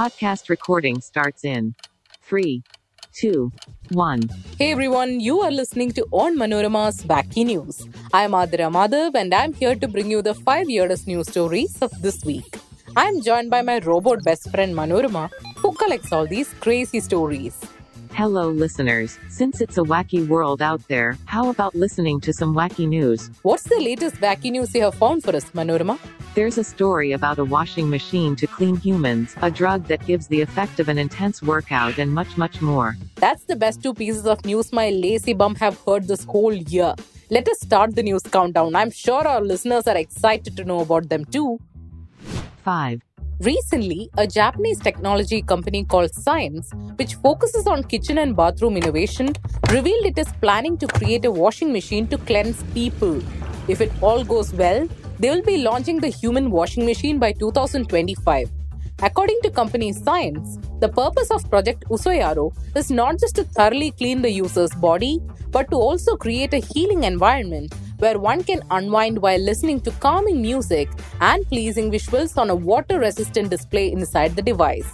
Podcast recording starts in three, two, one. Hey everyone, you are listening to Onmanorama's Wacky News. I am Athira Madhav and I'm here to bring you the five weirdest news stories of this week. I'm joined by my robot best friend Manorama, who collects all these crazy stories. Hello, listeners. Since it's a wacky world out there, how about listening to some wacky news? What's the latest wacky news you have found for us, Manorama? There's a story about a washing machine to clean humans, a drug that gives the effect of an intense workout, and much, much more. That's the best two pieces of news my lazy bum have heard this whole year. Let us start the news countdown. I'm sure our listeners are excited to know about them too. 5. Recently, a Japanese technology company called Science, which focuses on kitchen and bathroom innovation, revealed it is planning to create a washing machine to cleanse people. If it all goes well, they will be launching the human washing machine by 2025. According to company Science, the purpose of Project Usoyaro is not just to thoroughly clean the user's body, but to also create a healing environment where one can unwind while listening to calming music and pleasing visuals on a water resistant display inside the device.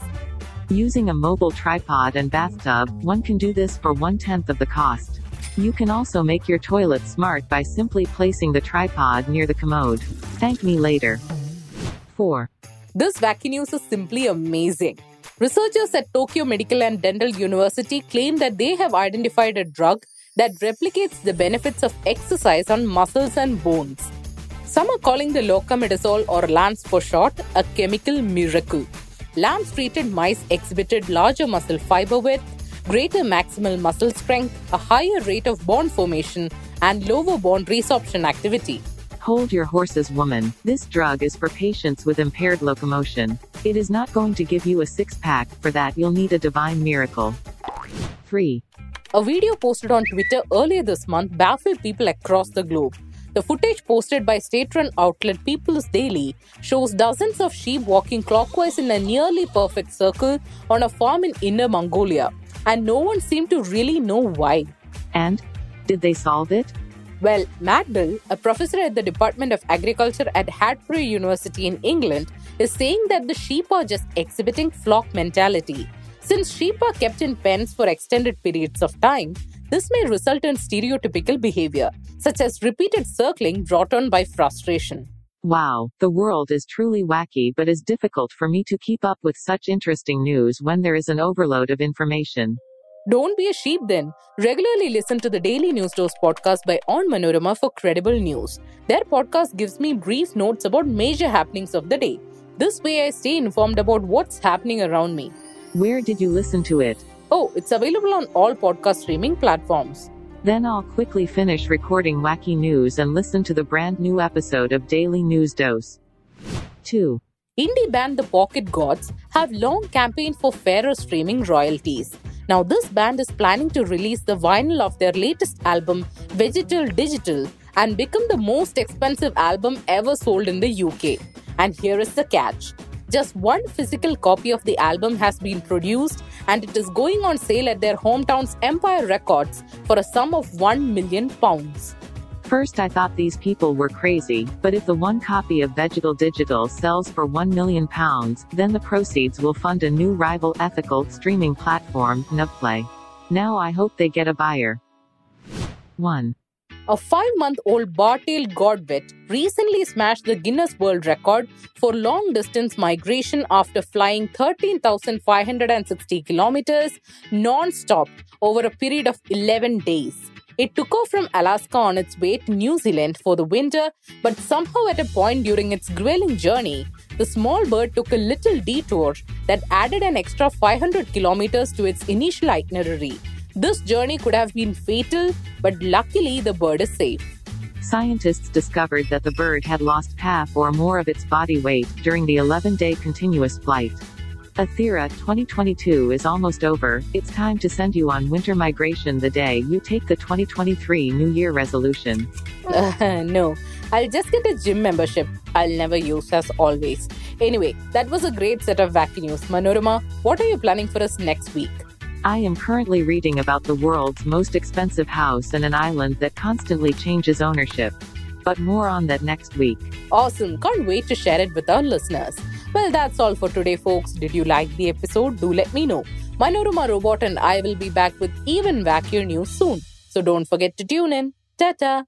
Using a mobile tripod and bathtub, one can do this for one tenth of the cost. You can also make your toilet smart by simply placing the tripod near the commode. Thank me later. 4. This wacky news is simply amazing. Researchers at Tokyo Medical and Dental University claim that they have identified a drug that replicates the benefits of exercise on muscles and bones. Some are calling the locamidazole or LAMS for short a chemical miracle. LAMS treated mice exhibited larger muscle fiber width, greater maximal muscle strength, a higher rate of bone formation, and lower bone resorption activity. Hold your horses, woman. This drug is for patients with impaired locomotion. It is not going to give you a six pack, for that, you'll need a divine miracle. 3. A video posted on Twitter earlier this month baffled people across the globe. The footage posted by state run outlet People's Daily shows dozens of sheep walking clockwise in a nearly perfect circle on a farm in Inner Mongolia, and no one seemed to really know why. And? Did they solve it? Well, Matt Bell, a professor at the Department of Agriculture at Hartpury University in England, is saying that the sheep are just exhibiting flock mentality since sheep are kept in pens for extended periods of time, this may result in stereotypical behavior, such as repeated circling brought on by frustration. Wow, the world is truly wacky, but is difficult for me to keep up with such interesting news when there is an overload of information. Don't be a sheep then. Regularly listen to the Daily News Dose podcast by Onmanorama for credible news. Their podcast gives me brief notes about major happenings of the day. This way, I stay informed about what's happening around me. Where did you listen to it? Oh, it's available on all podcast streaming platforms. Then I'll quickly finish recording wacky news and listen to the brand new episode of Daily News Dose. 2. Indie band The Pocket Gods have long campaigned for fairer streaming royalties. Now, this band is planning to release the vinyl of their latest album, Vegetal Digital, and become the most expensive album ever sold in the UK. And here is the catch just one physical copy of the album has been produced and it is going on sale at their hometown's Empire Records for a sum of 1 million pounds. First, I thought these people were crazy, but if the one copy of Vegetal Digital sells for 1 million pounds, then the proceeds will fund a new rival ethical streaming platform, Nubplay. Now I hope they get a buyer. 1. A five month old bar tailed godwit recently smashed the Guinness World Record for long distance migration after flying 13,560 kilometers non stop over a period of 11 days. It took off from Alaska on its way to New Zealand for the winter, but somehow at a point during its grueling journey, the small bird took a little detour that added an extra 500 kilometers to its initial itinerary this journey could have been fatal, but luckily the bird is safe. Scientists discovered that the bird had lost half or more of its body weight during the 11 day continuous flight. Athira 2022 is almost over, it's time to send you on winter migration the day you take the 2023 New Year resolution. Uh, no, I'll just get a gym membership I'll never use as always. Anyway, that was a great set of wacky news. Manorama, what are you planning for us next week? I am currently reading about the world's most expensive house and an island that constantly changes ownership. But more on that next week. Awesome. Can't wait to share it with our listeners. Well, that's all for today, folks. Did you like the episode? Do let me know. Manorama Robot and I will be back with even wackier news soon. So don't forget to tune in. Ta ta!